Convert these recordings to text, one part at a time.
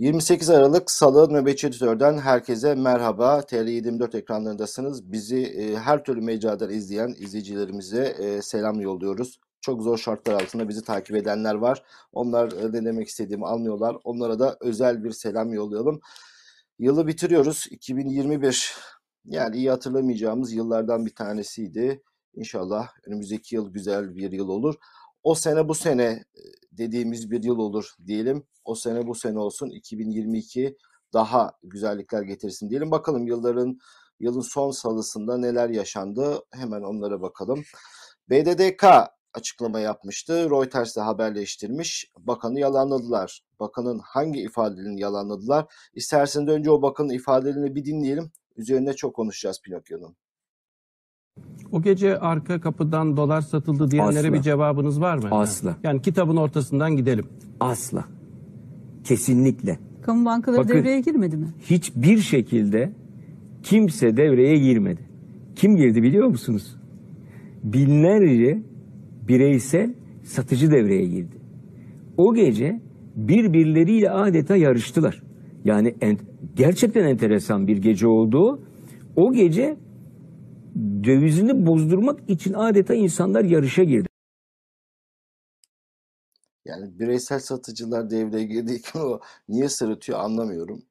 28 Aralık Salı Nöbetçi Editör'den herkese merhaba. TR24 ekranlarındasınız. Bizi e, her türlü mecradan izleyen izleyicilerimize e, selam yolluyoruz. Çok zor şartlar altında bizi takip edenler var. Onlar e, ne demek istediğimi anlıyorlar. Onlara da özel bir selam yollayalım. Yılı bitiriyoruz. 2021 yani iyi hatırlamayacağımız yıllardan bir tanesiydi. İnşallah önümüzdeki yıl güzel bir yıl olur. O sene bu sene e, dediğimiz bir yıl olur diyelim. O sene bu sene olsun 2022 daha güzellikler getirsin diyelim. Bakalım yılların yılın son salısında neler yaşandı hemen onlara bakalım. BDDK açıklama yapmıştı. Reuters de haberleştirmiş. Bakanı yalanladılar. Bakanın hangi ifadelerini yalanladılar? İsterseniz önce o bakanın ifadelerini bir dinleyelim. Üzerine çok konuşacağız Pinokyo'nun. O gece arka kapıdan dolar satıldı diyenlere Asla. bir cevabınız var mı? Asla. Yani kitabın ortasından gidelim. Asla. Kesinlikle. Kamu bankaları Bakın. devreye girmedi mi? Hiçbir şekilde kimse devreye girmedi. Kim girdi biliyor musunuz? Binlerce bireysel satıcı devreye girdi. O gece birbirleriyle adeta yarıştılar. Yani en- gerçekten enteresan bir gece oldu. O gece dövizini bozdurmak için adeta insanlar yarışa girdi. Yani bireysel satıcılar devreye girdiyken o niye sırıtıyor anlamıyorum.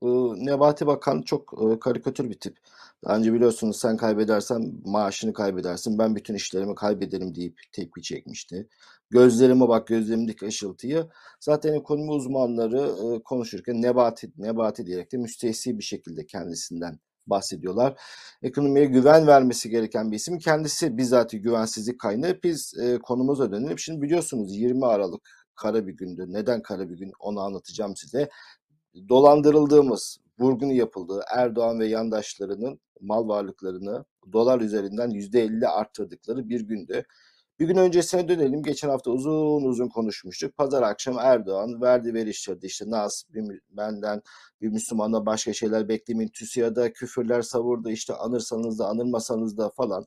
Bu Nebati Bakan çok e, karikatür bir tip. Daha önce biliyorsunuz sen kaybedersen maaşını kaybedersin. Ben bütün işlerimi kaybederim deyip tepki çekmişti. Gözlerime bak gözlerimdeki ışıltıyı. Zaten ekonomi uzmanları e, konuşurken Nebati, Nebati diyerek de müstehsi bir şekilde kendisinden bahsediyorlar. Ekonomiye güven vermesi gereken bir isim. Kendisi bizzat güvensizlik kaynağı. Biz e, konumuza dönelim. Şimdi biliyorsunuz 20 Aralık kara bir gündü. Neden kara bir gün onu anlatacağım size. Dolandırıldığımız, vurgunu yapıldığı Erdoğan ve yandaşlarının mal varlıklarını dolar üzerinden %50 arttırdıkları bir gündü. Bir gün öncesine dönelim. Geçen hafta uzun uzun konuşmuştuk. Pazar akşam Erdoğan verdi veriştirdi. İşte Nas bir, benden bir Müslümana başka şeyler beklemeyin. TÜSİAD'a küfürler savurdu. İşte anırsanız da anırmasanız da falan.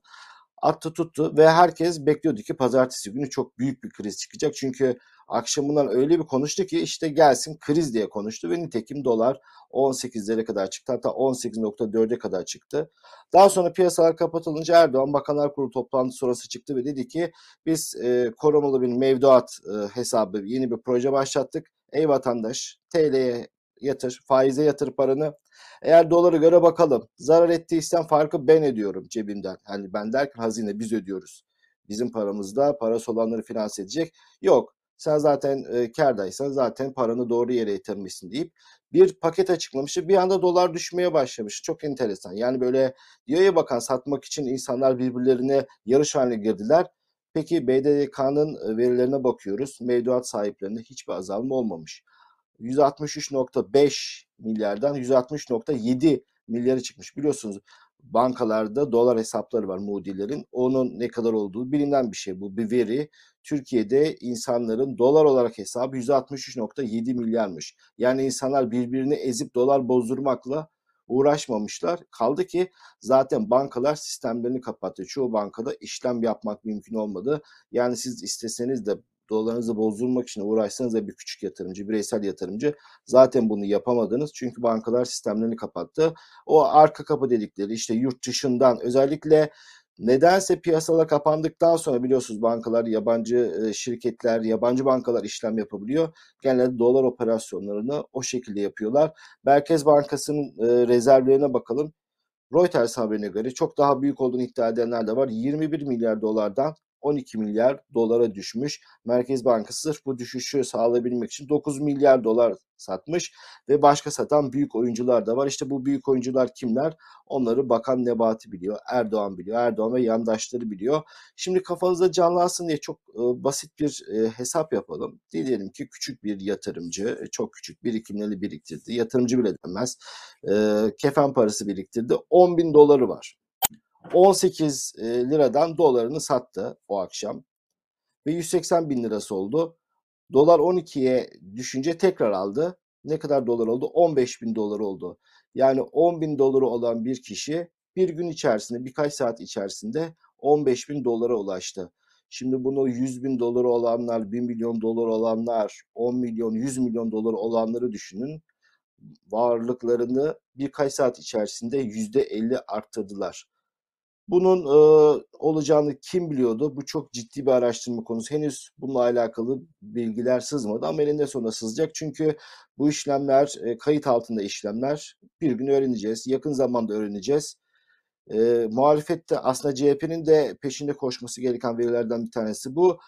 Attı tuttu ve herkes bekliyordu ki pazartesi günü çok büyük bir kriz çıkacak. Çünkü akşamından öyle bir konuştu ki işte gelsin kriz diye konuştu ve nitekim dolar 18'lere kadar çıktı. Hatta 18.4'e kadar çıktı. Daha sonra piyasalar kapatılınca Erdoğan Bakanlar Kurulu toplantısı sonrası çıktı ve dedi ki biz e, korumalı bir mevduat e, hesabı yeni bir proje başlattık. Ey vatandaş TL'ye yatır, faize yatır paranı. Eğer dolara göre bakalım. Zarar ettiysen farkı ben ediyorum cebimden. Hani ben derken hazine biz ödüyoruz. Bizim paramızda parası olanları finanse edecek. Yok. Sen zaten e, kârdaysan zaten paranı doğru yere yatırmışsın deyip bir paket açıklamıştı. Bir anda dolar düşmeye başlamış. Çok enteresan. Yani böyle diyor bakan satmak için insanlar birbirlerine yarış haline girdiler. Peki BDDK'nın verilerine bakıyoruz. Mevduat sahiplerinde hiçbir azalma olmamış. 163.5 milyardan 160.7 milyara çıkmış. Biliyorsunuz bankalarda dolar hesapları var Moody'lerin. Onun ne kadar olduğu bilinen bir şey bu bir veri. Türkiye'de insanların dolar olarak hesabı 163.7 milyarmış. Yani insanlar birbirini ezip dolar bozdurmakla uğraşmamışlar. Kaldı ki zaten bankalar sistemlerini kapattı. Çoğu bankada işlem yapmak mümkün olmadı. Yani siz isteseniz de dolarınızı bozdurmak için uğraşsanız da bir küçük yatırımcı, bireysel yatırımcı zaten bunu yapamadınız. Çünkü bankalar sistemlerini kapattı. O arka kapı dedikleri işte yurt dışından özellikle nedense piyasalar kapandıktan sonra biliyorsunuz bankalar, yabancı e, şirketler, yabancı bankalar işlem yapabiliyor. Genelde dolar operasyonlarını o şekilde yapıyorlar. Merkez Bankası'nın e, rezervlerine bakalım. Reuters haberine göre çok daha büyük olduğunu iddia edenler de var. 21 milyar dolardan 12 milyar dolara düşmüş. Merkez Bankası sırf bu düşüşü sağlayabilmek için 9 milyar dolar satmış ve başka satan büyük oyuncular da var. İşte bu büyük oyuncular kimler? Onları Bakan Nebati biliyor, Erdoğan biliyor, Erdoğan ve yandaşları biliyor. Şimdi kafanızda canlansın diye çok e, basit bir e, hesap yapalım. Diyelim ki küçük bir yatırımcı, e, çok küçük birikimleri biriktirdi. Yatırımcı bile denmez. E, kefen parası biriktirdi. 10 bin doları var. 18 e, liradan dolarını sattı o akşam ve 180 bin lirası oldu. Dolar 12'ye düşünce tekrar aldı. Ne kadar dolar oldu? 15 bin dolar oldu. Yani 10 bin doları olan bir kişi bir gün içerisinde birkaç saat içerisinde 15 bin dolara ulaştı. Şimdi bunu 100 bin dolar olanlar, 1 milyon dolar olanlar, 10 milyon, 100 milyon dolar olanları düşünün. Varlıklarını birkaç saat içerisinde %50 arttırdılar. Bunun e, olacağını kim biliyordu? Bu çok ciddi bir araştırma konusu. Henüz bununla alakalı bilgiler sızmadı ama eninde sonunda sızacak. Çünkü bu işlemler e, kayıt altında işlemler. Bir gün öğreneceğiz. Yakın zamanda öğreneceğiz. E, muhalefette aslında CHP'nin de peşinde koşması gereken verilerden bir tanesi bu.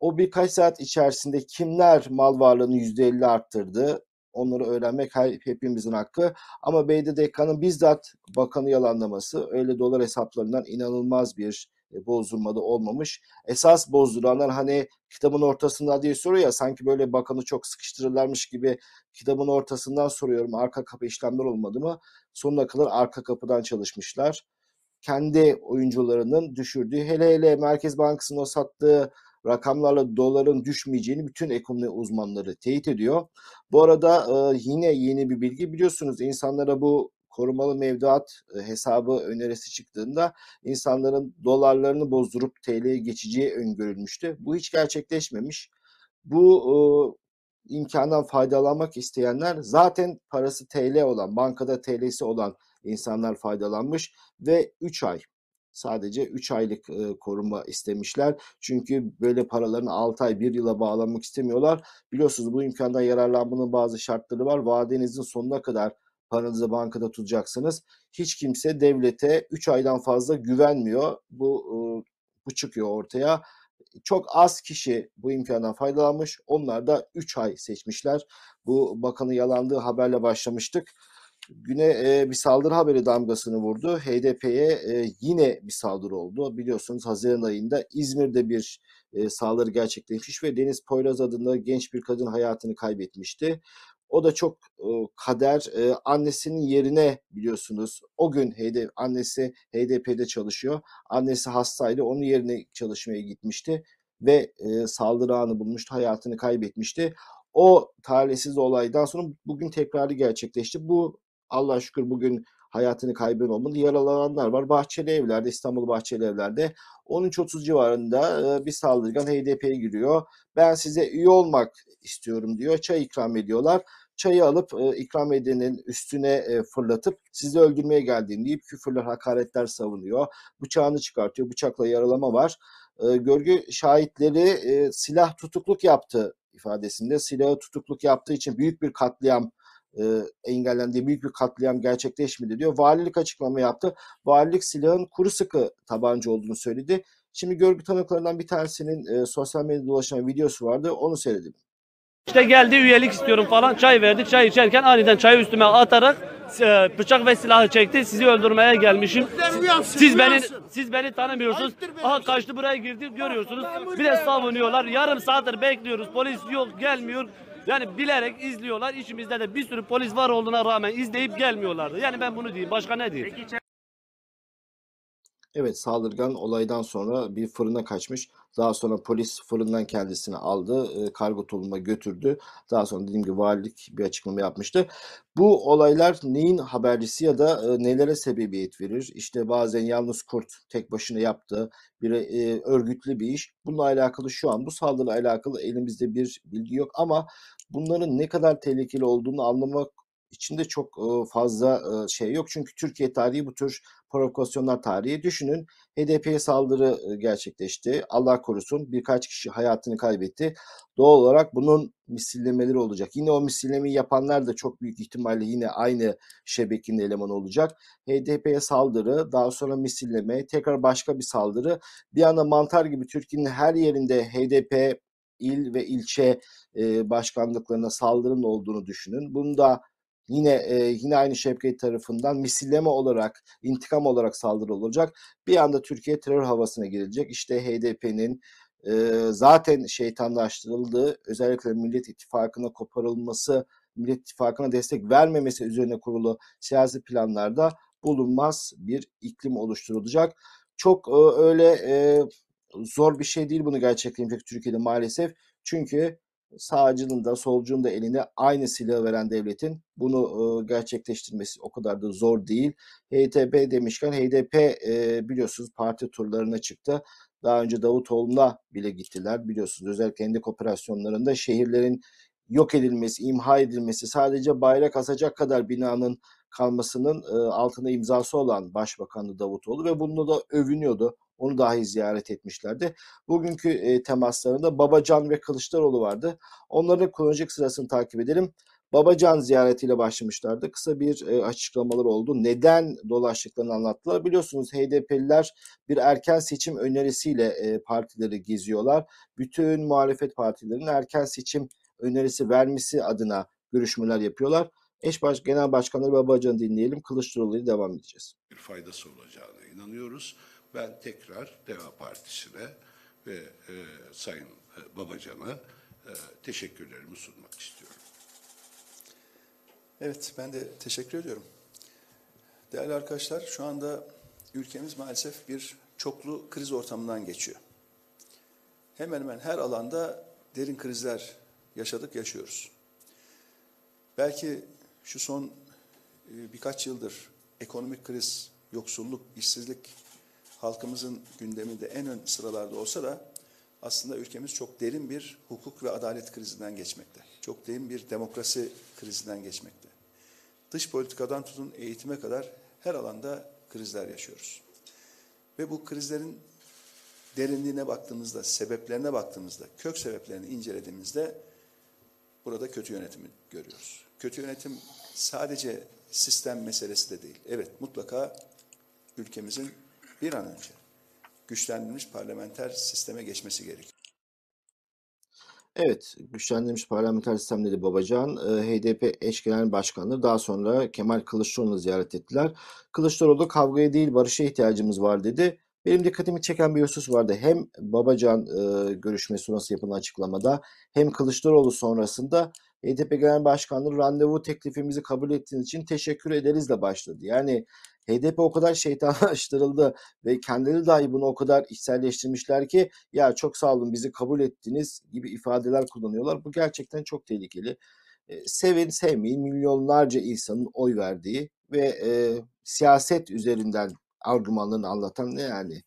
O birkaç saat içerisinde kimler mal varlığını %50 arttırdı? Onları öğrenmek hepimizin hakkı. Ama BDDK'nın bizzat bakanı yalanlaması öyle dolar hesaplarından inanılmaz bir e, bozulmada olmamış. Esas bozduranlar hani kitabın ortasında diye soruyor ya sanki böyle bakanı çok sıkıştırırlarmış gibi kitabın ortasından soruyorum arka kapı işlemler olmadı mı? Sonuna kadar arka kapıdan çalışmışlar. Kendi oyuncularının düşürdüğü hele hele Merkez Bankası'nın o sattığı rakamlarla doların düşmeyeceğini bütün ekonomi uzmanları teyit ediyor. Bu arada e, yine yeni bir bilgi biliyorsunuz insanlara bu korumalı mevduat e, hesabı önerisi çıktığında insanların dolarlarını bozdurup TL'ye geçeceği öngörülmüştü. Bu hiç gerçekleşmemiş. Bu e, imkandan faydalanmak isteyenler zaten parası TL olan, bankada TL'si olan insanlar faydalanmış ve 3 ay sadece 3 aylık e, koruma istemişler. Çünkü böyle paralarını 6 ay 1 yıla bağlamak istemiyorlar. Biliyorsunuz bu imkandan yararlanmanın bazı şartları var. Vadenizin sonuna kadar paranızı bankada tutacaksınız. Hiç kimse devlete 3 aydan fazla güvenmiyor. Bu e, bu çıkıyor ortaya. Çok az kişi bu imkandan faydalanmış. Onlar da 3 ay seçmişler. Bu bakanın yalandığı haberle başlamıştık güne e, bir saldırı haberi damgasını vurdu. HDP'ye e, yine bir saldırı oldu. Biliyorsunuz Haziran ayında İzmir'de bir e, saldırı gerçekleşmiş ve Deniz Poyraz adında genç bir kadın hayatını kaybetmişti. O da çok e, kader. E, annesinin yerine biliyorsunuz o gün HD, annesi HDP'de çalışıyor. Annesi hastaydı. Onun yerine çalışmaya gitmişti ve e, saldırı anı bulmuştu. Hayatını kaybetmişti. O talihsiz olaydan sonra bugün tekrarı gerçekleşti. Bu Allah şükür bugün hayatını kaybeden olmadı. Yaralananlar var. Bahçeli Evler'de, İstanbul Bahçeli Evler'de 13.30 civarında bir saldırgan HDP'ye giriyor. Ben size üye olmak istiyorum diyor. Çay ikram ediyorlar. Çayı alıp ikram edenin üstüne fırlatıp sizi öldürmeye geldiğini deyip küfürler, hakaretler savunuyor. Bıçağını çıkartıyor. Bıçakla yaralama var. Görgü şahitleri silah tutukluk yaptı ifadesinde. Silahı tutukluk yaptığı için büyük bir katliam e, engellendiği büyük bir katliam gerçekleşmedi diyor. Valilik açıklama yaptı. Valilik silahın kuru sıkı tabanca olduğunu söyledi. Şimdi görgü tanıklarından bir tanesinin e, sosyal medyada dolaşan videosu vardı. Onu seyredelim. İşte geldi üyelik istiyorum falan çay verdi. Çay içerken aniden çayı üstüme atarak e, bıçak ve silahı çekti. Sizi öldürmeye gelmişim. Siz beni siz beni tanımıyorsunuz. Aha kaçtı buraya girdi görüyorsunuz. Bir de savunuyorlar. Yarım saattir bekliyoruz. Polis yok gelmiyor. Yani bilerek izliyorlar. İçimizde de bir sürü polis var olduğuna rağmen izleyip gelmiyorlardı. Yani ben bunu diyeyim. Başka ne diyeyim? Evet saldırgan olaydan sonra bir fırına kaçmış. Daha sonra polis fırından kendisini aldı. E, kargo tulumuna götürdü. Daha sonra dediğim gibi valilik bir açıklama yapmıştı. Bu olaylar neyin habercisi ya da e, nelere sebebiyet verir? İşte bazen yalnız kurt tek başına yaptığı bir e, örgütlü bir iş. Bununla alakalı şu an bu saldırıyla alakalı elimizde bir bilgi yok ama bunların ne kadar tehlikeli olduğunu anlamak içinde çok fazla şey yok. Çünkü Türkiye tarihi bu tür provokasyonlar tarihi. Düşünün HDP'ye saldırı gerçekleşti. Allah korusun birkaç kişi hayatını kaybetti. Doğal olarak bunun misillemeleri olacak. Yine o misillemeyi yapanlar da çok büyük ihtimalle yine aynı şebekenin elemanı olacak. HDP'ye saldırı, daha sonra misilleme, tekrar başka bir saldırı. Bir anda mantar gibi Türkiye'nin her yerinde HDP il ve ilçe e, başkanlıklarına saldırının olduğunu düşünün. Bunu da yine e, yine aynı Şevket tarafından misilleme olarak, intikam olarak saldırı olacak. Bir anda Türkiye terör havasına girecek. İşte HDP'nin e, zaten şeytanlaştırıldığı, özellikle Millet İttifakı'na koparılması, Millet İttifakı'na destek vermemesi üzerine kurulu siyasi planlarda bulunmaz bir iklim oluşturulacak. Çok e, öyle e, zor bir şey değil bunu gerçekleştirmek Türkiye'de maalesef. Çünkü sağcının da solcunun da eline aynı silahı veren devletin bunu e, gerçekleştirmesi o kadar da zor değil. HDP demişken HDP e, biliyorsunuz parti turlarına çıktı. Daha önce Davutoğlu'na bile gittiler biliyorsunuz. Özellikle endek operasyonlarında şehirlerin yok edilmesi, imha edilmesi, sadece bayrak asacak kadar binanın kalmasının e, altında imzası olan Başbakanı Davutoğlu ve bununla da övünüyordu. Onu dahi ziyaret etmişlerdi. Bugünkü e, temaslarında Babacan ve Kılıçdaroğlu vardı. Onların kronolojik sırasını takip edelim. Babacan ziyaretiyle başlamışlardı. Kısa bir e, açıklamalar oldu. Neden dolaştıklarını anlattılar. Biliyorsunuz HDP'liler bir erken seçim önerisiyle e, partileri geziyorlar. Bütün muhalefet partilerinin erken seçim önerisi vermesi adına görüşmeler yapıyorlar. Eş baş, genel başkanları Babacan'ı dinleyelim. Kılıçdaroğlu'ya devam edeceğiz. bir faydası olacağına inanıyoruz. Ben tekrar Deva Partisi'ne ve e, Sayın e, Babacan'a e, teşekkürlerimi sunmak istiyorum. Evet, ben de teşekkür ediyorum. Değerli arkadaşlar, şu anda ülkemiz maalesef bir çoklu kriz ortamından geçiyor. Hemen hemen her alanda derin krizler yaşadık, yaşıyoruz. Belki şu son e, birkaç yıldır ekonomik kriz, yoksulluk, işsizlik halkımızın gündeminde en ön sıralarda olsa da aslında ülkemiz çok derin bir hukuk ve adalet krizinden geçmekte. Çok derin bir demokrasi krizinden geçmekte. Dış politikadan tutun eğitime kadar her alanda krizler yaşıyoruz. Ve bu krizlerin derinliğine baktığımızda, sebeplerine baktığımızda, kök sebeplerini incelediğimizde burada kötü yönetimi görüyoruz. Kötü yönetim sadece sistem meselesi de değil. Evet mutlaka ülkemizin bir an önce güçlendirilmiş parlamenter sisteme geçmesi gerekiyor. Evet, güçlendirilmiş parlamenter sistem dedi Babacan. Ee, HDP eş genel başkanı daha sonra Kemal Kılıçdaroğlu'nu ziyaret ettiler. Kılıçdaroğlu kavgaya değil barışa ihtiyacımız var dedi. Benim dikkatimi çeken bir husus vardı. Hem Babacan e, görüşmesi sonrası yapılan açıklamada hem Kılıçdaroğlu sonrasında HDP Genel Başkanlığı randevu teklifimizi kabul ettiğiniz için teşekkür ederiz de başladı. Yani HDP o kadar şeytanlaştırıldı ve kendileri dahi bunu o kadar içselleştirmişler ki ya çok sağ olun bizi kabul ettiniz gibi ifadeler kullanıyorlar. Bu gerçekten çok tehlikeli. E, sevin sevmeyin milyonlarca insanın oy verdiği ve e, siyaset üzerinden argümanlarını anlatan ne yani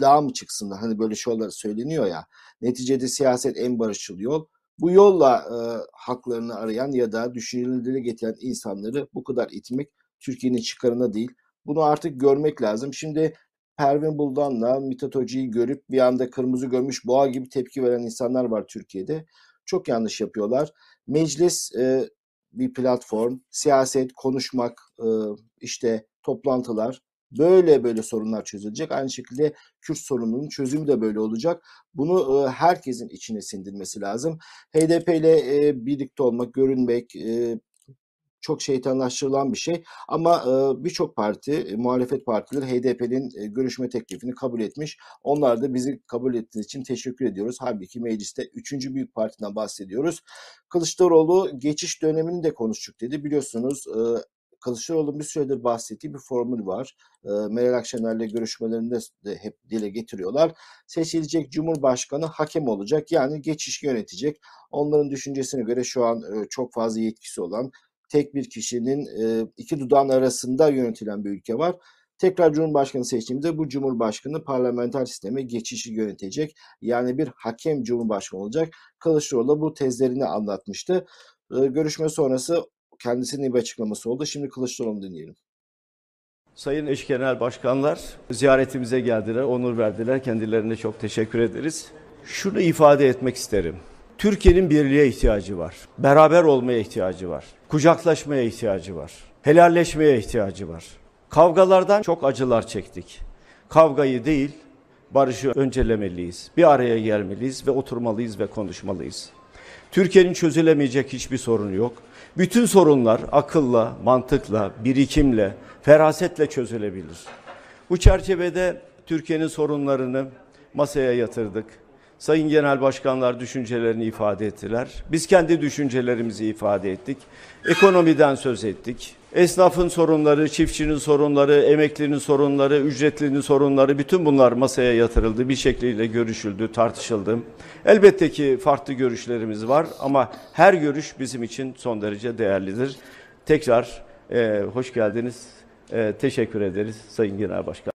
daha mı çıksınlar hani böyle şeyler söyleniyor ya neticede siyaset en barışçıl yol bu yolla e, haklarını arayan ya da düşünceleri getiren insanları bu kadar itmek Türkiye'nin çıkarına değil. Bunu artık görmek lazım. Şimdi Pervin Buldan'la Mithat Hoca'yı görüp bir anda kırmızı görmüş boğa gibi tepki veren insanlar var Türkiye'de. Çok yanlış yapıyorlar. Meclis e, bir platform, siyaset, konuşmak, e, işte toplantılar böyle böyle sorunlar çözülecek. Aynı şekilde Kürt sorununun çözümü de böyle olacak. Bunu e, herkesin içine sindirmesi lazım. HDP ile e, birlikte olmak, görünmek, e, çok şeytanlaştırılan bir şey. Ama e, birçok parti, e, muhalefet partileri HDP'nin e, görüşme teklifini kabul etmiş. Onlar da bizi kabul ettiğiniz için teşekkür ediyoruz. Halbuki mecliste üçüncü büyük partiden bahsediyoruz. Kılıçdaroğlu geçiş dönemini de konuştuk dedi. Biliyorsunuz e, Kılıçdaroğlu'nun bir süredir bahsettiği bir formül var. E, Meral Akşener'le görüşmelerinde de hep dile getiriyorlar. Seçilecek Cumhurbaşkanı hakem olacak. Yani geçiş yönetecek. Onların düşüncesine göre şu an e, çok fazla yetkisi olan tek bir kişinin e, iki dudağın arasında yönetilen bir ülke var. Tekrar Cumhurbaşkanı seçtiğimizde bu Cumhurbaşkanı parlamenter sisteme geçişi yönetecek. Yani bir hakem Cumhurbaşkanı olacak. Kılıçdaroğlu bu tezlerini anlatmıştı. E, görüşme sonrası kendisinin bir açıklaması oldu. Şimdi Kılıçdaroğlu'nu dinleyelim. Sayın eş genel başkanlar ziyaretimize geldiler, onur verdiler. Kendilerine çok teşekkür ederiz. Şunu ifade etmek isterim. Türkiye'nin birliğe ihtiyacı var. Beraber olmaya ihtiyacı var. Kucaklaşmaya ihtiyacı var. Helalleşmeye ihtiyacı var. Kavgalardan çok acılar çektik. Kavgayı değil, barışı öncelemeliyiz. Bir araya gelmeliyiz ve oturmalıyız ve konuşmalıyız. Türkiye'nin çözülemeyecek hiçbir sorunu yok. Bütün sorunlar akılla, mantıkla, birikimle, ferasetle çözülebilir. Bu çerçevede Türkiye'nin sorunlarını masaya yatırdık. Sayın Genel Başkanlar düşüncelerini ifade ettiler. Biz kendi düşüncelerimizi ifade ettik. Ekonomiden söz ettik. Esnafın sorunları, çiftçinin sorunları, emeklinin sorunları, ücretlinin sorunları bütün bunlar masaya yatırıldı. Bir şekliyle görüşüldü, tartışıldı. Elbette ki farklı görüşlerimiz var ama her görüş bizim için son derece değerlidir. Tekrar e, hoş geldiniz. E, teşekkür ederiz Sayın Genel Başkan.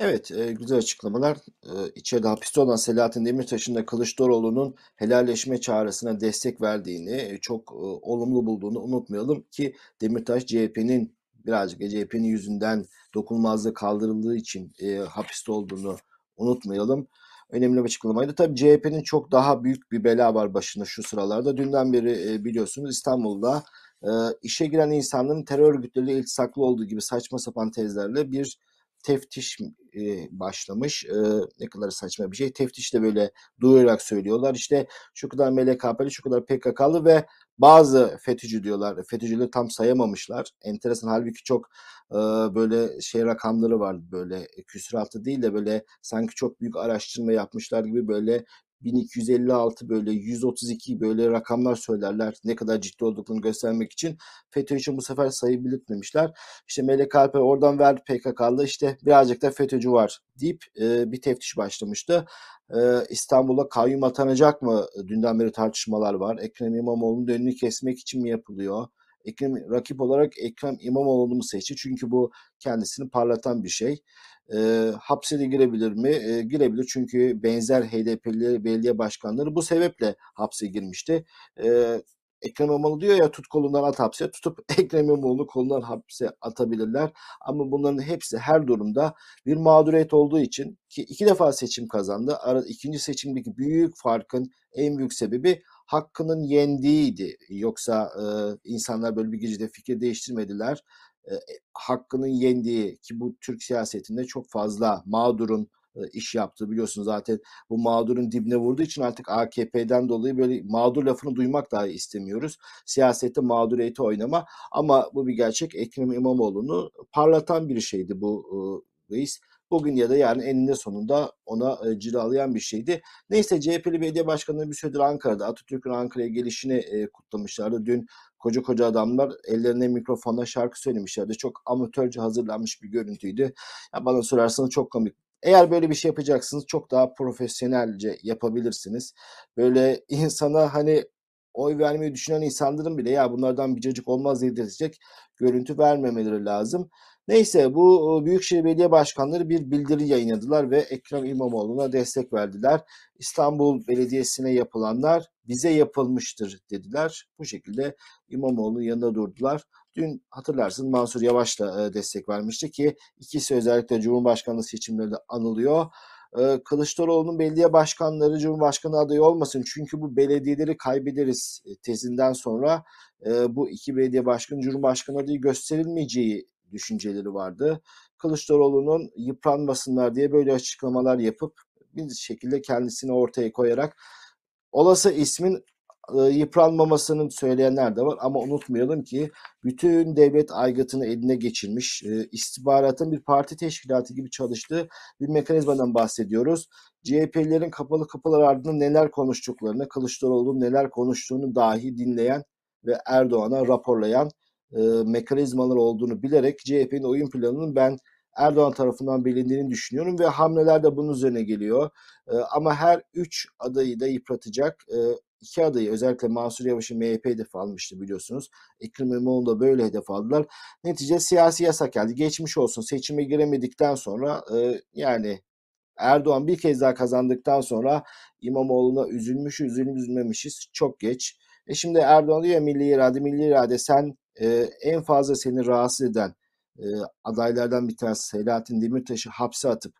Evet, e, güzel açıklamalar. E, içeride hapiste olan Selahattin Demirtaş'ın da Kılıçdaroğlu'nun helalleşme çağrısına destek verdiğini, e, çok e, olumlu bulduğunu unutmayalım ki Demirtaş CHP'nin birazcık CHP'nin yüzünden dokunulmazlığı kaldırıldığı için e, hapiste olduğunu unutmayalım. Önemli bir açıklamaydı. Tabii CHP'nin çok daha büyük bir bela var başında şu sıralarda. Dünden beri e, biliyorsunuz İstanbul'da e, işe giren insanların terör örgütleriyle iltisaklı olduğu gibi saçma sapan tezlerle bir teftiş e, başlamış. E, ne kadar saçma bir şey. Teftiş de böyle duyurarak söylüyorlar. İşte şu kadar MLKP'li, şu kadar PKK'lı ve bazı FETÖ'cü diyorlar. FETÖ'cüleri tam sayamamışlar. Enteresan. Halbuki çok e, böyle şey rakamları var böyle küsuratı değil de böyle sanki çok büyük araştırma yapmışlar gibi böyle 1256 böyle 132 böyle rakamlar söylerler ne kadar ciddi olduklarını göstermek için FETÖ için bu sefer sayı belirtmemişler. İşte Melek Alper oradan ver PKK'lı işte birazcık da FETÖ'cü var deyip e, bir teftiş başlamıştı. E, İstanbul'a kayyum atanacak mı? Dünden beri tartışmalar var. Ekrem İmamoğlu'nun önünü kesmek için mi yapılıyor? Ekrem rakip olarak Ekrem İmamoğlu'nu seçti? Çünkü bu kendisini parlatan bir şey. E, hapse de girebilir mi? E, girebilir çünkü benzer HDP'li belediye başkanları bu sebeple hapse girmişti. E, Ekrem İmamoğlu diyor ya tut kolundan at hapse. Tutup Ekrem İmamoğlu kolundan hapse atabilirler. Ama bunların hepsi her durumda bir mağduriyet olduğu için ki iki defa seçim kazandı. Ara, ikinci seçimdeki büyük farkın en büyük sebebi hakkının yendiğiydi. Yoksa e, insanlar böyle bir gecede fikir değiştirmediler. E, hakkının yendiği ki bu Türk siyasetinde çok fazla mağdurun iş yaptığı biliyorsunuz zaten bu mağdurun dibine vurduğu için artık AKP'den dolayı böyle mağdur lafını duymak dahi istemiyoruz. Siyasette mağduriyeti oynama ama bu bir gerçek. Ekrem İmamoğlu'nu parlatan bir şeydi bu reis. Bugün ya da yarın eninde sonunda ona e, cilalayan bir şeydi. Neyse CHP'li belediye başkanları bir süredir Ankara'da Atatürk'ün Ankara'ya gelişini e, kutlamışlardı. Dün koca koca adamlar ellerine mikrofonla şarkı söylemişlerdi. Çok amatörce hazırlanmış bir görüntüydü. Ya bana sorarsanız çok komik. Eğer böyle bir şey yapacaksınız çok daha profesyonelce yapabilirsiniz. Böyle insana hani oy vermeyi düşünen insanların bile ya bunlardan bir cacık olmaz dedirtecek görüntü vermemeleri lazım. Neyse bu Büyükşehir Belediye Başkanları bir bildiri yayınladılar ve Ekrem İmamoğlu'na destek verdiler. İstanbul Belediyesi'ne yapılanlar bize yapılmıştır dediler. Bu şekilde İmamoğlu'nun yanında durdular. Dün hatırlarsın Mansur Yavaş da destek vermişti ki ikisi özellikle Cumhurbaşkanlığı seçimlerinde anılıyor. Kılıçdaroğlu'nun belediye başkanları Cumhurbaşkanı adayı olmasın çünkü bu belediyeleri kaybederiz tezinden sonra bu iki belediye başkanı Cumhurbaşkanı adayı gösterilmeyeceği düşünceleri vardı. Kılıçdaroğlu'nun yıpranmasınlar diye böyle açıklamalar yapıp bir şekilde kendisini ortaya koyarak olası ismin yıpranmamasını söyleyenler de var ama unutmayalım ki bütün devlet aygıtını eline geçirmiş istihbaratın bir parti teşkilatı gibi çalıştığı bir mekanizmadan bahsediyoruz. CHP'lilerin kapalı kapılar ardında neler konuştuklarını, Kılıçdaroğlu'nun neler konuştuğunu dahi dinleyen ve Erdoğan'a raporlayan e, mekanizmalar olduğunu bilerek CHP'nin oyun planının ben Erdoğan tarafından bilindiğini düşünüyorum ve hamleler de bunun üzerine geliyor. E, ama her üç adayı da yıpratacak e, iki adayı özellikle Mansur Yavaş'ı MHP hedef almıştı biliyorsunuz. Ekrem İmamoğlu da böyle hedef aldılar. Netice siyasi yasak geldi. Geçmiş olsun seçime giremedikten sonra e, yani Erdoğan bir kez daha kazandıktan sonra İmamoğlu'na üzülmüş üzülmemişiz çok geç. E şimdi Erdoğan diyor ya milli irade milli irade sen e, en fazla seni rahatsız eden e, adaylardan bir tanesi Selahattin Demirtaş'ı hapse atıp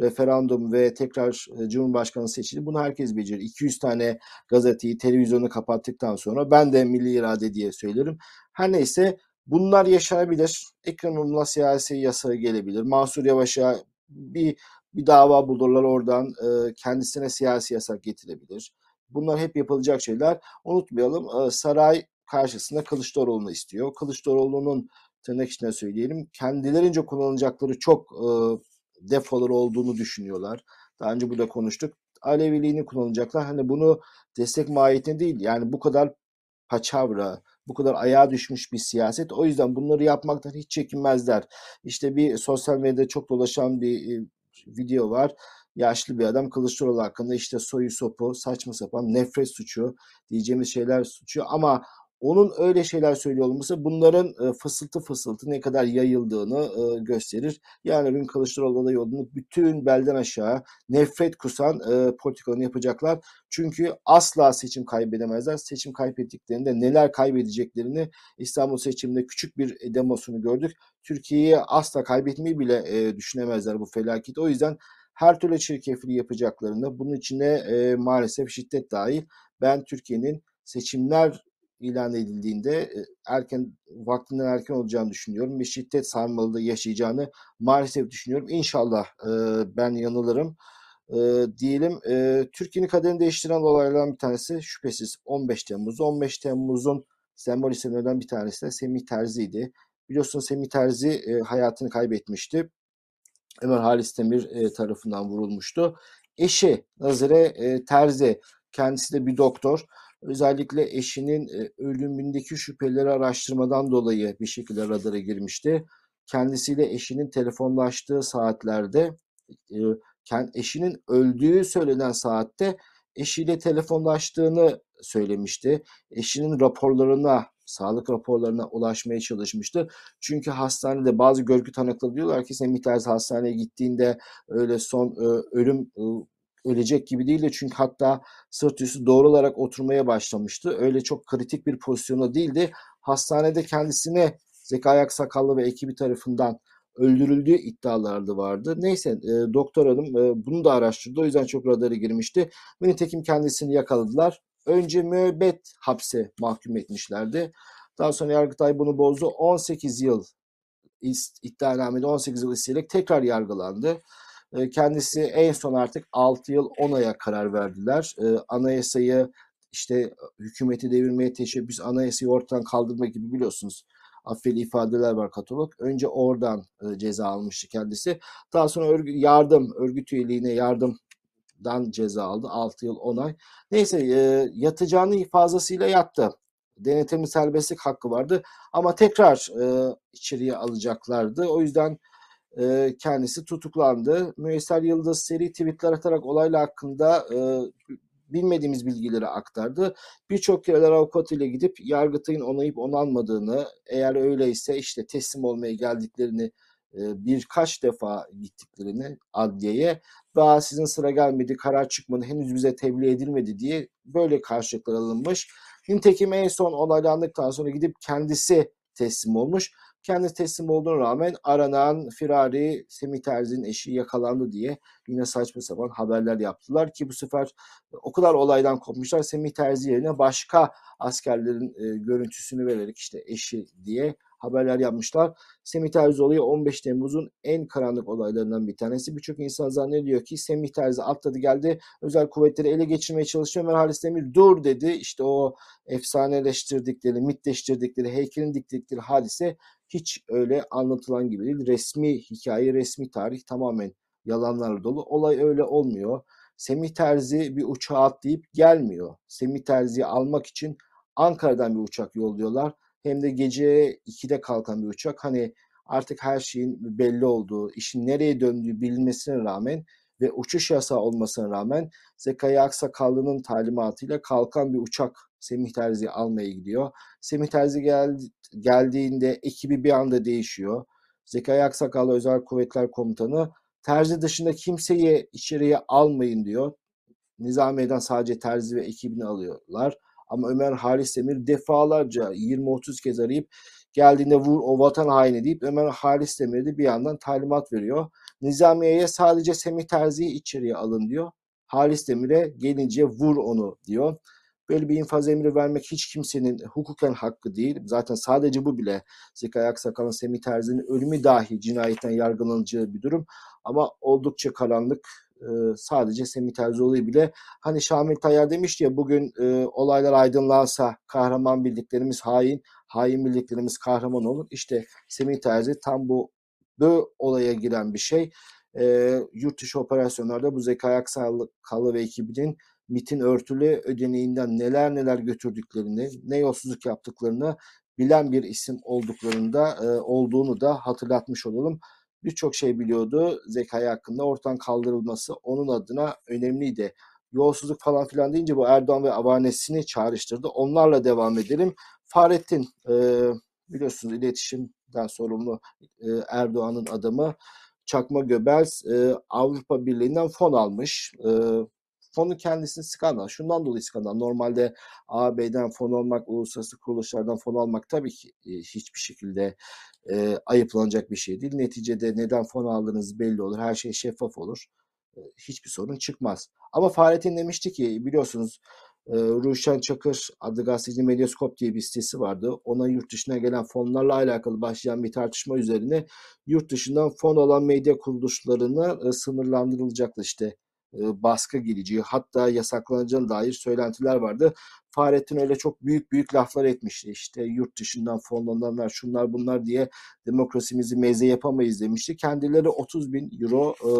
referandum ve tekrar e, Cumhurbaşkanı seçildi. Bunu herkes becerir. 200 tane gazeteyi, televizyonu kapattıktan sonra ben de milli irade diye söylerim. Her neyse bunlar yaşanabilir. Ekrem İmamoğlu'na siyasi yasağı gelebilir. Mansur Yavaş'a bir bir dava bulurlar oradan e, kendisine siyasi yasak getirebilir. Bunlar hep yapılacak şeyler. Unutmayalım e, saray karşısında Kılıçdaroğlu'nu istiyor. Kılıçdaroğlu'nun tırnak içine söyleyelim kendilerince kullanacakları çok e, defoları olduğunu düşünüyorlar. Daha önce burada konuştuk. Aleviliğini kullanacaklar. Hani bunu destek mahiyetinde değil. Yani bu kadar paçavra, bu kadar ayağa düşmüş bir siyaset. O yüzden bunları yapmaktan hiç çekinmezler. İşte bir sosyal medyada çok dolaşan bir e, video var. Yaşlı bir adam Kılıçdaroğlu hakkında işte soyu sopu, saçma sapan nefret suçu diyeceğimiz şeyler suçu ama onun öyle şeyler söylüyor olması bunların e, fısıltı fısıltı ne kadar yayıldığını e, gösterir. Yani bugün Kılıçdaroğlu adayı olduğunu bütün belden aşağı nefret kusan e, politikalarını yapacaklar. Çünkü asla seçim kaybedemezler. Seçim kaybettiklerinde neler kaybedeceklerini İstanbul seçiminde küçük bir demosunu gördük. Türkiye'yi asla kaybetmeyi bile e, düşünemezler bu felaket. O yüzden her türlü çirkefliği yapacaklarını bunun içine e, maalesef şiddet dahil ben Türkiye'nin seçimler ilan edildiğinde e, erken vaktinden erken olacağını düşünüyorum ve şiddet sarmalı yaşayacağını maalesef düşünüyorum. İnşallah e, ben yanılırım. E, diyelim e, Türkiye'nin kaderini değiştiren olaylardan bir tanesi şüphesiz 15 Temmuz. 15 Temmuz'un sembol isimlerinden bir tanesi de Semih Terzi'ydi. Biliyorsunuz Semih Terzi e, hayatını kaybetmişti. Ömer Halis Demir e, tarafından vurulmuştu. Eşi Nazire e, Terzi kendisi de bir doktor. Özellikle eşinin e, ölümündeki şüpheleri araştırmadan dolayı bir şekilde radara girmişti. Kendisiyle eşinin telefonlaştığı saatlerde e, eşinin öldüğü söylenen saatte eşiyle telefonlaştığını söylemişti. Eşinin raporlarına, sağlık raporlarına ulaşmaya çalışmıştı. Çünkü hastanede bazı görgü tanıkları diyorlar ki Semih Terzi hastaneye gittiğinde öyle son e, ölüm ölecek gibi değildi. Çünkü hatta sırt üstü doğru olarak oturmaya başlamıştı. Öyle çok kritik bir pozisyonda değildi. Hastanede kendisine Zekai Aksakallı ve ekibi tarafından öldürüldüğü iddiaları da vardı. Neyse e, doktor hanım e, bunu da araştırdı. O yüzden çok radara girmişti. Ve nitekim kendisini yakaladılar. Önce müebbet hapse mahkum etmişlerdi. Daha sonra Yargıtay bunu bozdu. 18 yıl iddianamede 18 yıl isteyerek tekrar yargılandı. Kendisi en son artık 6 yıl 10 aya karar verdiler. Anayasayı işte hükümeti devirmeye teşebbüs, anayasayı ortadan kaldırma gibi biliyorsunuz affeli ifadeler var katalog. Önce oradan ceza almıştı kendisi. Daha sonra örgü, yardım, örgüt üyeliğine yardımdan ceza aldı. 6 yıl 10 ay. Neyse yatacağını ifazasıyla yattı. Denetimli serbestlik hakkı vardı. Ama tekrar içeriye alacaklardı. O yüzden kendisi tutuklandı. Müesser Yıldız seri tweetler atarak olayla hakkında e, bilmediğimiz bilgileri aktardı. Birçok kereler avukatıyla gidip Yargıtay'ın onayıp onanmadığını, eğer öyleyse işte teslim olmaya geldiklerini e, birkaç defa gittiklerini adliyeye daha sizin sıra gelmedi, karar çıkmadı, henüz bize tebliğ edilmedi diye böyle karşılıklar alınmış. Nitekim en son olaylandıktan sonra gidip kendisi teslim olmuş. Kendi teslim olduğuna rağmen aranan firari Semih Terzi'nin eşi yakalandı diye yine saçma sapan haberler yaptılar ki bu sefer o kadar olaydan kopmuşlar. Semih Terzi yerine başka askerlerin e, görüntüsünü vererek işte eşi diye haberler yapmışlar. Semih Terzi olayı 15 Temmuz'un en karanlık olaylarından bir tanesi. Birçok insan zannediyor ki Semih Terzi atladı geldi. Özel kuvvetleri ele geçirmeye çalışıyor. Ömer Halis Demir dur dedi. İşte o efsaneleştirdikleri, mitleştirdikleri, heykelin diktikleri hadise hiç öyle anlatılan gibi değil. Resmi hikaye, resmi tarih tamamen yalanlarla dolu. Olay öyle olmuyor. Semih Terzi bir uçağa atlayıp gelmiyor. Semih Terzi'yi almak için Ankara'dan bir uçak yolluyorlar. Hem de gece 2'de kalkan bir uçak. Hani artık her şeyin belli olduğu, işin nereye döndüğü bilinmesine rağmen ve uçuş yasağı olmasına rağmen Zekai Aksakallı'nın talimatıyla kalkan bir uçak Semih Terzi'yi almaya gidiyor. Semih Terzi gel, geldiğinde ekibi bir anda değişiyor. Zekai Aksakallı Özel Kuvvetler Komutanı Terzi dışında kimseyi içeriye almayın diyor. Nizamiye'den sadece Terzi ve ekibini alıyorlar. Ama Ömer Halis Demir defalarca 20-30 kez arayıp geldiğinde vur o vatan haini deyip Ömer Halis Demir de bir yandan talimat veriyor. Nizamiye'ye sadece Semih Terzi'yi içeriye alın diyor. Halis Demir'e gelince vur onu diyor. Böyle bir infaz emri vermek hiç kimsenin hukuken hakkı değil. Zaten sadece bu bile Zekai Aksakal'ın Semih Terzi'nin ölümü dahi cinayetten yargılanacağı bir durum. Ama oldukça karanlık sadece Semih Terzioğlu bile hani Şamil Tayyar demişti ya bugün e, olaylar aydınlansa kahraman bildiklerimiz hain, hain bildiklerimiz kahraman olur. İşte Semih Terzi tam bu bu olaya giren bir şey. e, yurt dışı operasyonlarda bu Zekai Aksakallı ve ekibinin MIT'in örtülü ödeneğinden neler neler götürdüklerini, ne yolsuzluk yaptıklarını bilen bir isim olduklarında e, olduğunu da hatırlatmış olalım. Birçok şey biliyordu Zekai hakkında ortadan kaldırılması onun adına önemliydi. Yolsuzluk falan filan deyince bu Erdoğan ve avanesini çağrıştırdı. Onlarla devam edelim. Fahrettin e, biliyorsunuz iletişimden sorumlu e, Erdoğan'ın adamı Çakma Göbels e, Avrupa Birliği'nden fon almış. E, fonu kendisini skandal. Şundan dolayı skandal. Normalde AB'den fon almak, uluslararası kuruluşlardan fon almak tabii ki e, hiçbir şekilde e, ayıplanacak bir şey değil. Neticede neden fon aldığınız belli olur. Her şey şeffaf olur. E, hiçbir sorun çıkmaz. Ama Fahrettin demişti ki biliyorsunuz e, Ruşen Çakır adlı gazeteci Medyaskop diye bir sitesi vardı. Ona yurt dışına gelen fonlarla alakalı başlayan bir tartışma üzerine yurt dışından fon alan medya kuruluşlarına e, sınırlandırılacaktı işte baskı geleceği hatta yasaklanacağına dair söylentiler vardı. Fahrettin öyle çok büyük büyük laflar etmişti. İşte yurt dışından fonlananlar şunlar bunlar diye demokrasimizi meze yapamayız demişti. Kendileri 30 bin euro e,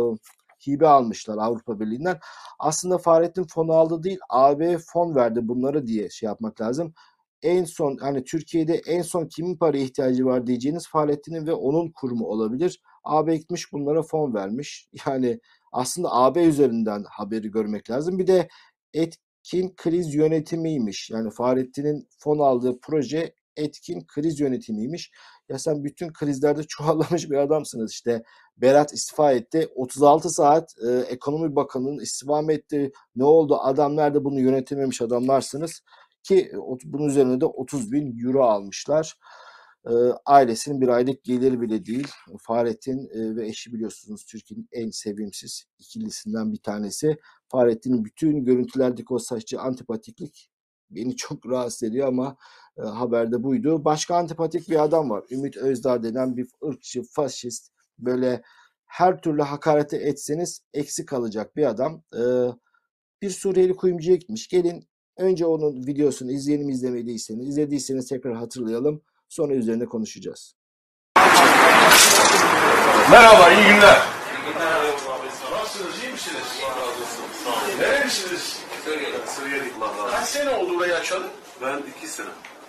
hibe almışlar Avrupa Birliği'nden. Aslında Fahrettin fon aldı değil AB fon verdi bunları diye şey yapmak lazım. En son hani Türkiye'de en son kimin para ihtiyacı var diyeceğiniz Fahrettin'in ve onun kurumu olabilir. AB gitmiş bunlara fon vermiş. Yani aslında AB üzerinden haberi görmek lazım. Bir de etkin kriz yönetimiymiş. Yani Fahrettin'in fon aldığı proje etkin kriz yönetimiymiş. Ya sen bütün krizlerde çuvallamış bir adamsınız işte. Berat istifa etti. 36 saat e, ekonomi bakanının istifa etti? Ne oldu? Adam nerede bunu yönetememiş adamlarsınız. Ki bunun üzerine de 30 bin euro almışlar. E, ailesinin bir aylık geliri bile değil. Fahrettin e, ve eşi biliyorsunuz Türkiye'nin en sevimsiz ikilisinden bir tanesi. Fahrettin'in bütün görüntülerdeki o saççı antipatiklik beni çok rahatsız ediyor ama e, haberde buydu. Başka antipatik bir adam var. Ümit Özdağ denen bir ırkçı, faşist, böyle her türlü hakarete etseniz eksik kalacak bir adam. E, bir Suriyeli kuyumcuya gitmiş. Gelin önce onun videosunu izleyelim izlemediyseniz. İzlediyseniz tekrar hatırlayalım. Sonra üzerine konuşacağız. Merhaba, iyi günler. Nasılsınız, iyi misiniz? Nerelisiniz? Suriye'lik mahallesi. Kaç sene oldu burayı açalı? Ben iki sene.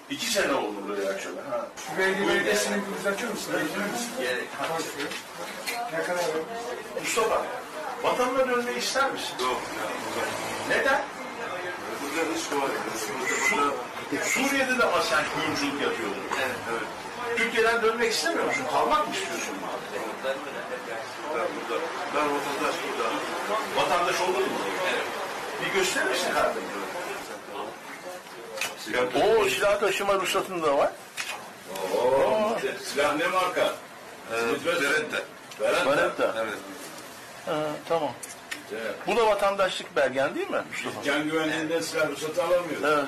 İki sene oldu burayı açalı. Ha. Belediye belediyesini bir açıyor musun? Ne kadar? Mustafa, vatanına dönmeyi ister misin? Yok ya. Neden? Burada iş var. Burada, burada Suriye'de de ama sen kuyumculuk yapıyordun. evet, evet. Türkiye'den dönmek istemiyor musun? Kalmak mı istiyorsun? Ben burada. Ben vatandaş burada. Vatandaş oldun mu? Evet. Bir gösterir misin kardeşim? O silah taşıma ruhsatın da var. Oo. Silah ne marka? Ee, Beretta. Beretta. Evet. Ha, tamam. Bu da vatandaşlık belgen değil mi Mustafa? Can güvenliğinden silah ruhsatı alamıyoruz. Evet.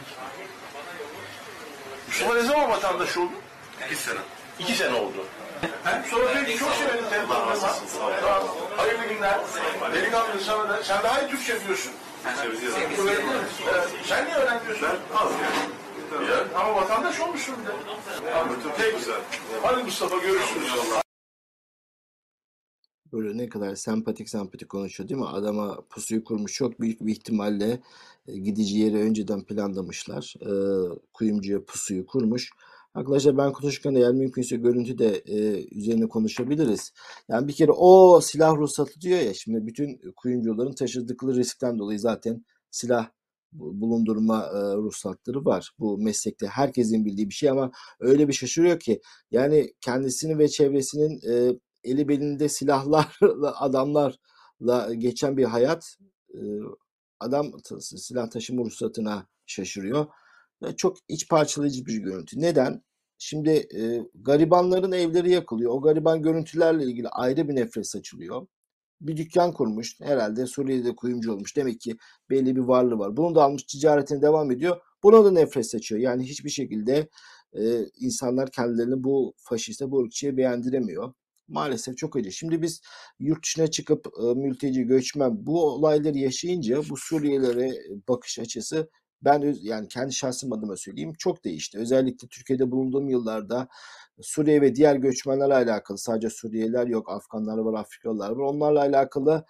Mustafa ne zaman vatandaş oldun? İki sene. İki sene oldu. Mustafa Bey çok severim tanıma. Tamam. Hayırlı günler. Delikanlı sana da. Sen daha iyi Türkçe biliyorsun. Evet. Sen niye öğrenmiyorsun? Az yani. Ya, ama vatandaş olmuşsun de. Peki. güzel. Hadi Mustafa görüşürüz. Böyle ne kadar sempatik sempatik konuşuyor değil mi? Adama pusuyu kurmuş. Çok büyük bir ihtimalle e, gidici yeri önceden planlamışlar. E, kuyumcuya pusuyu kurmuş. Arkadaşlar ben konuşurken eğer mümkünse görüntü de e, üzerine konuşabiliriz. Yani bir kere o silah ruhsatı diyor ya şimdi bütün kuyumcuların taşıdıkları riskten dolayı zaten silah bu- bulundurma e, ruhsatları var. Bu meslekte herkesin bildiği bir şey ama öyle bir şaşırıyor ki yani kendisini ve çevresinin e, eli belinde silahlarla adamlarla geçen bir hayat adam silah taşıma ruhsatına şaşırıyor. Çok iç parçalayıcı bir görüntü. Neden? Şimdi e, garibanların evleri yakılıyor. O gariban görüntülerle ilgili ayrı bir nefret saçılıyor. Bir dükkan kurmuş. Herhalde Suriye'de kuyumcu olmuş. Demek ki belli bir varlığı var. Bunu da almış ticaretine devam ediyor. Buna da nefret saçıyor. Yani hiçbir şekilde e, insanlar kendilerini bu faşiste, bu ırkçıya beğendiremiyor. Maalesef çok acı. Şimdi biz yurt dışına çıkıp e, mülteci, göçmen bu olayları yaşayınca bu Suriyelilere bakış açısı Ben öz- yani kendi şahsım adıma söyleyeyim çok değişti. Özellikle Türkiye'de bulunduğum yıllarda Suriye ve diğer göçmenlerle alakalı sadece Suriyeliler yok, Afganlar var, Afrikalılar var. Onlarla alakalı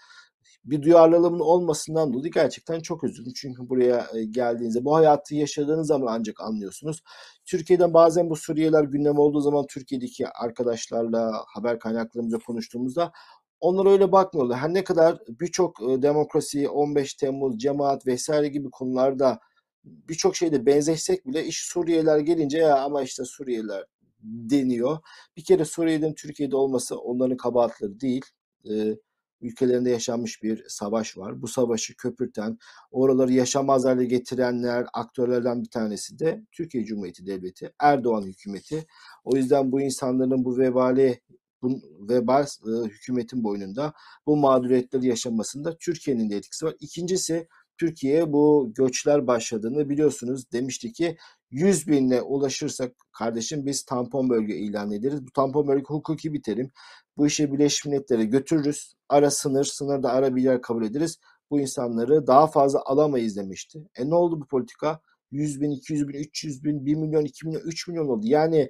bir duyarlılığımın olmasından dolayı gerçekten çok üzüldüm. Çünkü buraya e, geldiğinizde bu hayatı yaşadığınız zaman ancak anlıyorsunuz. Türkiye'den bazen bu Suriyeliler gündem olduğu zaman Türkiye'deki arkadaşlarla, haber kaynaklarımızla konuştuğumuzda onlar öyle bakmıyorlar. Her ne kadar birçok e, demokrasi, 15 Temmuz, cemaat vesaire gibi konularda birçok şeyde benzeşsek bile iş Suriyeliler gelince ya ama işte Suriyeliler deniyor. Bir kere Suriye'nin Türkiye'de olması onların kabahatleri değil. Ee, ülkelerinde yaşanmış bir savaş var. Bu savaşı köpürten, oraları yaşamaz hale getirenler, aktörlerden bir tanesi de Türkiye Cumhuriyeti Devleti, Erdoğan hükümeti. O yüzden bu insanların bu vebali, bu vebal e, hükümetin boynunda bu mağduriyetleri yaşamasında Türkiye'nin de etkisi var. İkincisi Türkiye bu göçler başladığını biliyorsunuz demişti ki 100 binle ulaşırsak kardeşim biz tampon bölge ilan ederiz. Bu tampon bölge hukuki bir terim. Bu işi Birleşmiş Milletler'e götürürüz. Ara sınır, sınırda ara bir yer kabul ederiz. Bu insanları daha fazla alamayız demişti. E ne oldu bu politika? 100 bin, 200 bin, 300 bin, 1 milyon, 2 milyon, 3 milyon oldu. Yani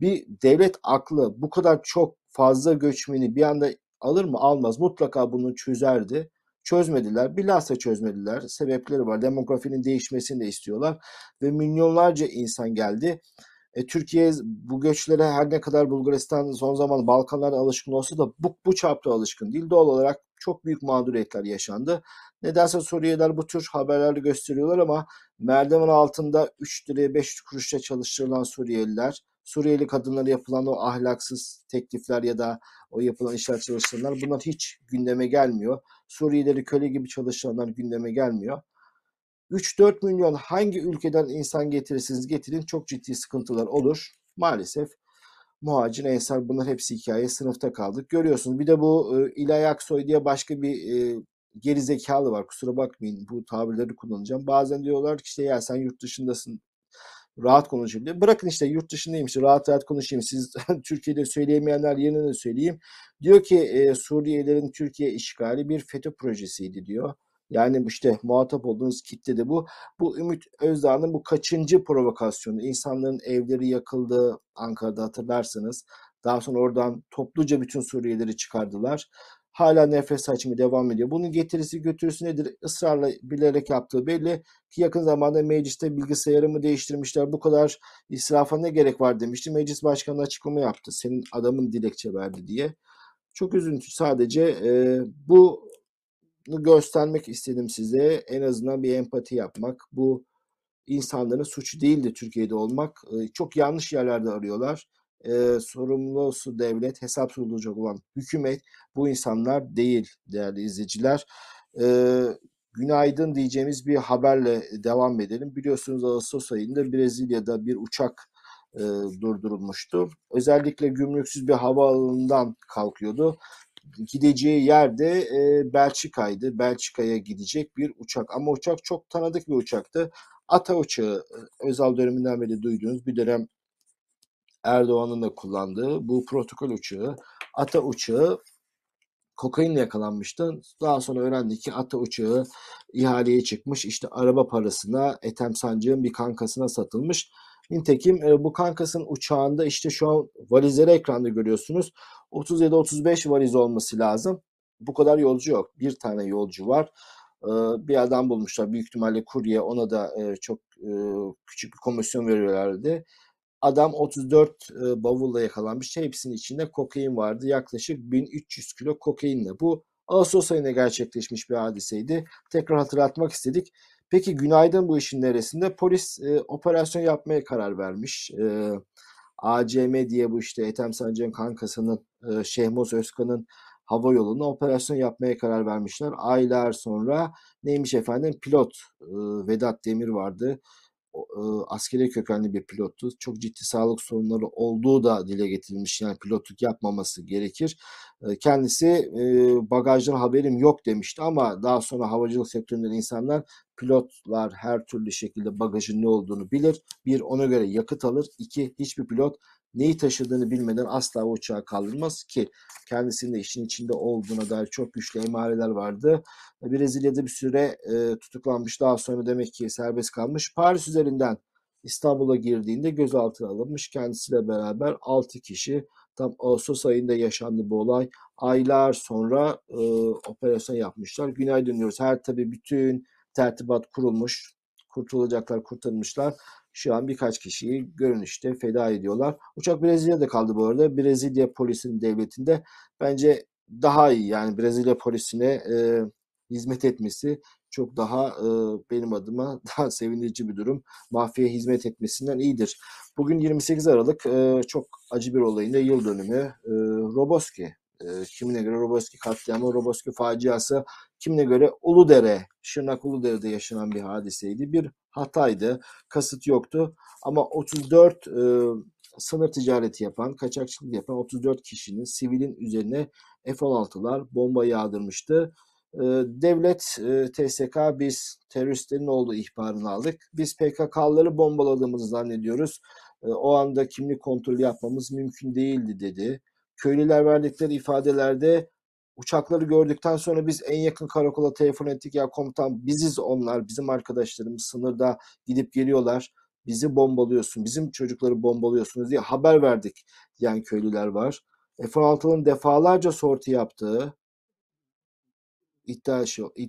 bir devlet aklı bu kadar çok fazla göçmeni bir anda alır mı? Almaz. Mutlaka bunu çözerdi. Çözmediler. Bilhassa çözmediler. Sebepleri var. Demografinin değişmesini de istiyorlar. Ve milyonlarca insan geldi. E, Türkiye bu göçlere her ne kadar Bulgaristan son zaman Balkanlara alışkın olsa da bu, bu çapta alışkın değil. Doğal olarak çok büyük mağduriyetler yaşandı. Nedense Suriyeliler bu tür haberlerde gösteriyorlar ama merdiven altında 3 liraya 5 kuruşa çalıştırılan Suriyeliler, Suriyeli kadınlara yapılan o ahlaksız teklifler ya da o yapılan işler çalıştıranlar bunlar hiç gündeme gelmiyor. Suriyelileri köle gibi çalıştıranlar gündeme gelmiyor. 3-4 milyon hangi ülkeden insan getirirsiniz getirin çok ciddi sıkıntılar olur. Maalesef muhacir ensar bunlar hepsi hikaye sınıfta kaldık. Görüyorsunuz bir de bu e, İlay Aksoy diye başka bir e, geri zekalı var kusura bakmayın bu tabirleri kullanacağım. Bazen diyorlar ki işte ya sen yurt dışındasın rahat konuşayım diye. Bırakın işte yurt dışındayım işte rahat rahat konuşayım. Siz Türkiye'de söyleyemeyenler yerine de söyleyeyim. Diyor ki e, Suriyelilerin Türkiye işgali bir FETÖ projesiydi diyor. Yani işte muhatap olduğunuz kitle de bu. Bu Ümit Özdağ'ın bu kaçıncı provokasyonu? İnsanların evleri yakıldı Ankara'da hatırlarsınız. Daha sonra oradan topluca bütün Suriyelileri çıkardılar. Hala nefes saçımı devam ediyor. Bunun getirisi götürüsü nedir? Israrla bilerek yaptığı belli ki yakın zamanda mecliste bilgisayarımı değiştirmişler. Bu kadar israfa ne gerek var demişti. Meclis başkanı açıklama yaptı. Senin adamın dilekçe verdi diye. Çok üzüntü sadece e, bu göstermek istedim size. En azından bir empati yapmak. Bu insanların suçu değildi Türkiye'de olmak. E, çok yanlış yerlerde arıyorlar. E, sorumlusu devlet, hesap sorulacak olan hükümet bu insanlar değil değerli izleyiciler. E, günaydın diyeceğimiz bir haberle devam edelim. Biliyorsunuz Ağustos ayında Brezilya'da bir uçak e, durdurulmuştu. Özellikle gümrüksüz bir havaalanından kalkıyordu gideceği yerde e, Belçika'ydı. Belçika'ya gidecek bir uçak ama uçak çok tanıdık bir uçaktı. Ata uçağı Özal döneminden beri duyduğunuz bir dönem Erdoğan'ın da kullandığı bu protokol uçağı. Ata uçağı kokainle yakalanmıştı. Daha sonra öğrendik ki Ata uçağı ihaleye çıkmış. İşte araba parasına Ethem Sancık'ın bir kankasına satılmış. Nitekim e, bu kankasının uçağında işte şu an valizleri ekranda görüyorsunuz. 37-35 valiz olması lazım. Bu kadar yolcu yok. Bir tane yolcu var. E, bir adam bulmuşlar. Büyük ihtimalle kurye ona da e, çok e, küçük bir komisyon veriyorlardı. Adam 34 e, bavulla yakalanmış. Hepsinin içinde kokain vardı. Yaklaşık 1300 kilo kokainle. Bu Ağustos ayında gerçekleşmiş bir hadiseydi. Tekrar hatırlatmak istedik. Peki günaydın bu işin neresinde? Polis e, operasyon yapmaya karar vermiş. E, ACM diye bu işte Ethem Sancı'nın kankasının e, Şehmoz Özkan'ın hava yoluna operasyon yapmaya karar vermişler. Aylar sonra neymiş efendim pilot e, Vedat Demir vardı. E, askeri kökenli bir pilottu. Çok ciddi sağlık sorunları olduğu da dile getirilmiş. Yani pilotluk yapmaması gerekir. E, kendisi e, bagajdan haberim yok demişti ama daha sonra havacılık sektöründen insanlar pilotlar her türlü şekilde bagajın ne olduğunu bilir. Bir ona göre yakıt alır. İki hiçbir pilot neyi taşıdığını bilmeden asla o uçağı kaldırmaz ki kendisinin de işin içinde olduğuna dair çok güçlü emareler vardı. Brezilya'da bir süre e, tutuklanmış daha sonra demek ki serbest kalmış. Paris üzerinden İstanbul'a girdiğinde gözaltına alınmış. Kendisiyle beraber 6 kişi tam Ağustos ayında yaşandı bu olay. Aylar sonra e, operasyon yapmışlar. Günaydın diyoruz. Her tabii bütün tertibat kurulmuş. Kurtulacaklar, kurtarılmışlar. Şu an birkaç kişiyi görünüşte feda ediyorlar. Uçak Brezilya'da kaldı bu arada. Brezilya polisinin devletinde bence daha iyi. Yani Brezilya polisine e, hizmet etmesi çok daha e, benim adıma daha sevindirici bir durum. Mafyaya hizmet etmesinden iyidir. Bugün 28 Aralık e, çok acı bir olayın da yıl dönümü. E, Roboski, e, kimine göre Roboski katliamı, Roboski faciası, kimine göre Uludere, Şırnak Uludere'de yaşanan bir hadiseydi. Bir hataydı, kasıt yoktu ama 34 e, sınır ticareti yapan, kaçakçılık yapan 34 kişinin sivilin üzerine F-16'lar bomba yağdırmıştı. E, devlet e, TSK biz teröristlerin olduğu ihbarını aldık. Biz PKK'ları bombaladığımızı zannediyoruz. E, o anda kimlik kontrolü yapmamız mümkün değildi dedi. Köylüler verdikleri ifadelerde uçakları gördükten sonra biz en yakın karakola telefon ettik. Ya komutan biziz onlar, bizim arkadaşlarımız sınırda gidip geliyorlar. Bizi bombalıyorsun, bizim çocukları bombalıyorsunuz diye haber verdik diyen köylüler var. F-16'nın defalarca sorti yaptığı, iddia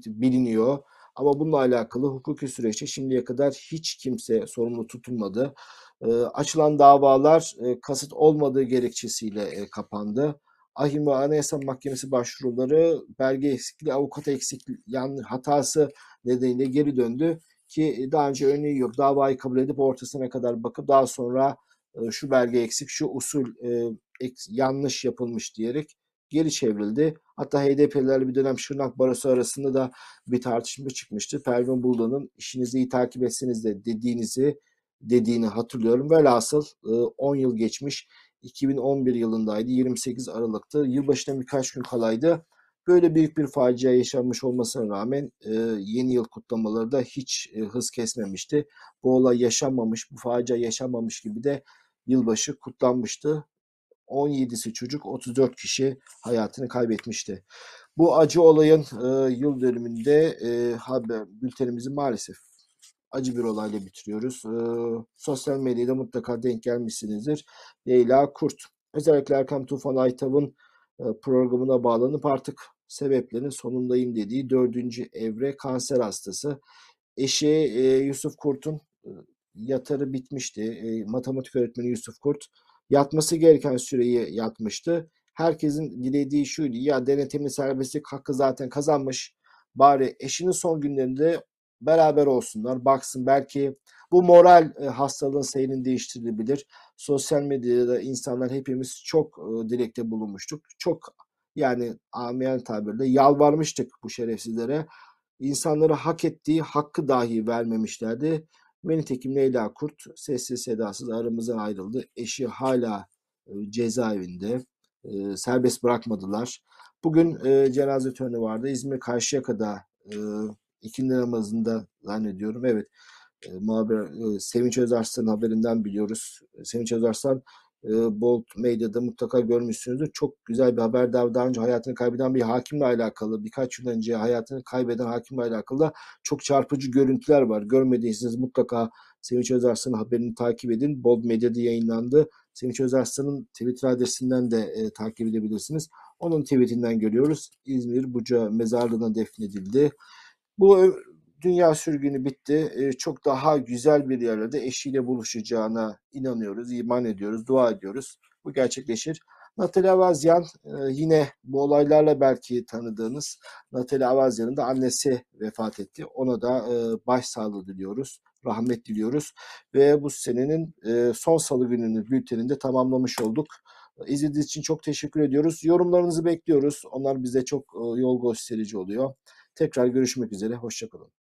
biliniyor. Ama bununla alakalı hukuki süreçte şimdiye kadar hiç kimse sorumlu tutulmadı. E, açılan davalar e, kasıt olmadığı gerekçesiyle e, kapandı. Ahim ve Anayasa Mahkemesi başvuruları belge eksikliği, avukat eksikliği, yani hatası nedeniyle geri döndü ki daha önce örneği yok. Davayı kabul edip ortasına kadar bakıp daha sonra e, şu belge eksik, şu usul e, yanlış yapılmış diyerek geri çevrildi. Hatta HDP'lerle bir dönem Şırnak Barosu arasında da bir tartışma çıkmıştı. Pervin Buldan'ın işinizi iyi takip etseniz de dediğinizi dediğini hatırlıyorum. Velhasıl 10 yıl geçmiş. 2011 yılındaydı. 28 Aralık'tı. Yılbaşına birkaç gün kalaydı. Böyle büyük bir facia yaşanmış olmasına rağmen yeni yıl kutlamaları da hiç hız kesmemişti. Bu olay yaşanmamış, bu facia yaşanmamış gibi de yılbaşı kutlanmıştı. 17'si çocuk, 34 kişi hayatını kaybetmişti. Bu acı olayın e, yıl dönümünde e, haber bültenimizi maalesef acı bir olayla bitiriyoruz. E, sosyal medyada mutlaka denk gelmişsinizdir. Leyla Kurt. Özellikle Erkam Tufan Aytav'ın e, programına bağlanıp artık sebeplerin sonundayım dediği dördüncü evre kanser hastası. Eşi e, Yusuf Kurt'un e, yatarı bitmişti. E, matematik öğretmeni Yusuf Kurt yatması gereken süreyi yatmıştı. Herkesin dilediği şuydu. Ya denetimli serbestlik hakkı zaten kazanmış. Bari eşinin son günlerinde beraber olsunlar. Baksın belki bu moral e, hastalığın seyrini değiştirilebilir. Sosyal medyada insanlar hepimiz çok e, dilekte bulunmuştuk. Çok yani amiyen tabirle yalvarmıştık bu şerefsizlere. İnsanlara hak ettiği hakkı dahi vermemişlerdi. Nitekim Leyla Kurt sessiz sedasız aramızdan ayrıldı. Eşi hala e, cezaevinde. E, serbest bırakmadılar. Bugün e, cenaze töreni vardı. İzmir Karşıyaka'da e, ikindi namazında zannediyorum. Evet e, muhabir e, Sevinç Özarslan'ın haberinden biliyoruz. Sevinç Özarslan e, Bolt Medya'da mutlaka görmüşsünüzdür. Çok güzel bir haber. Daha, daha önce hayatını kaybeden bir hakimle alakalı, birkaç yıl önce hayatını kaybeden hakimle alakalı çok çarpıcı görüntüler var. Görmediyseniz mutlaka Sevinç Özarslan'ın haberini takip edin. Bold Medya'da yayınlandı. Sevinç Özarslan'ın Twitter adresinden de e, takip edebilirsiniz. Onun tweetinden görüyoruz. İzmir Buca mezarlığına defnedildi. Bu dünya sürgünü bitti. E, çok daha güzel bir yerlerde eşiyle buluşacağına inanıyoruz, iman ediyoruz, dua ediyoruz. Bu gerçekleşir. Natalia Avazyan e, yine bu olaylarla belki tanıdığınız Natalia Avazyan'ın da annesi vefat etti. Ona da e, başsağlığı diliyoruz, rahmet diliyoruz. Ve bu senenin e, son salı gününü bülteninde tamamlamış olduk. İzlediğiniz için çok teşekkür ediyoruz. Yorumlarınızı bekliyoruz. Onlar bize çok yol gösterici oluyor. Tekrar görüşmek üzere. Hoşçakalın.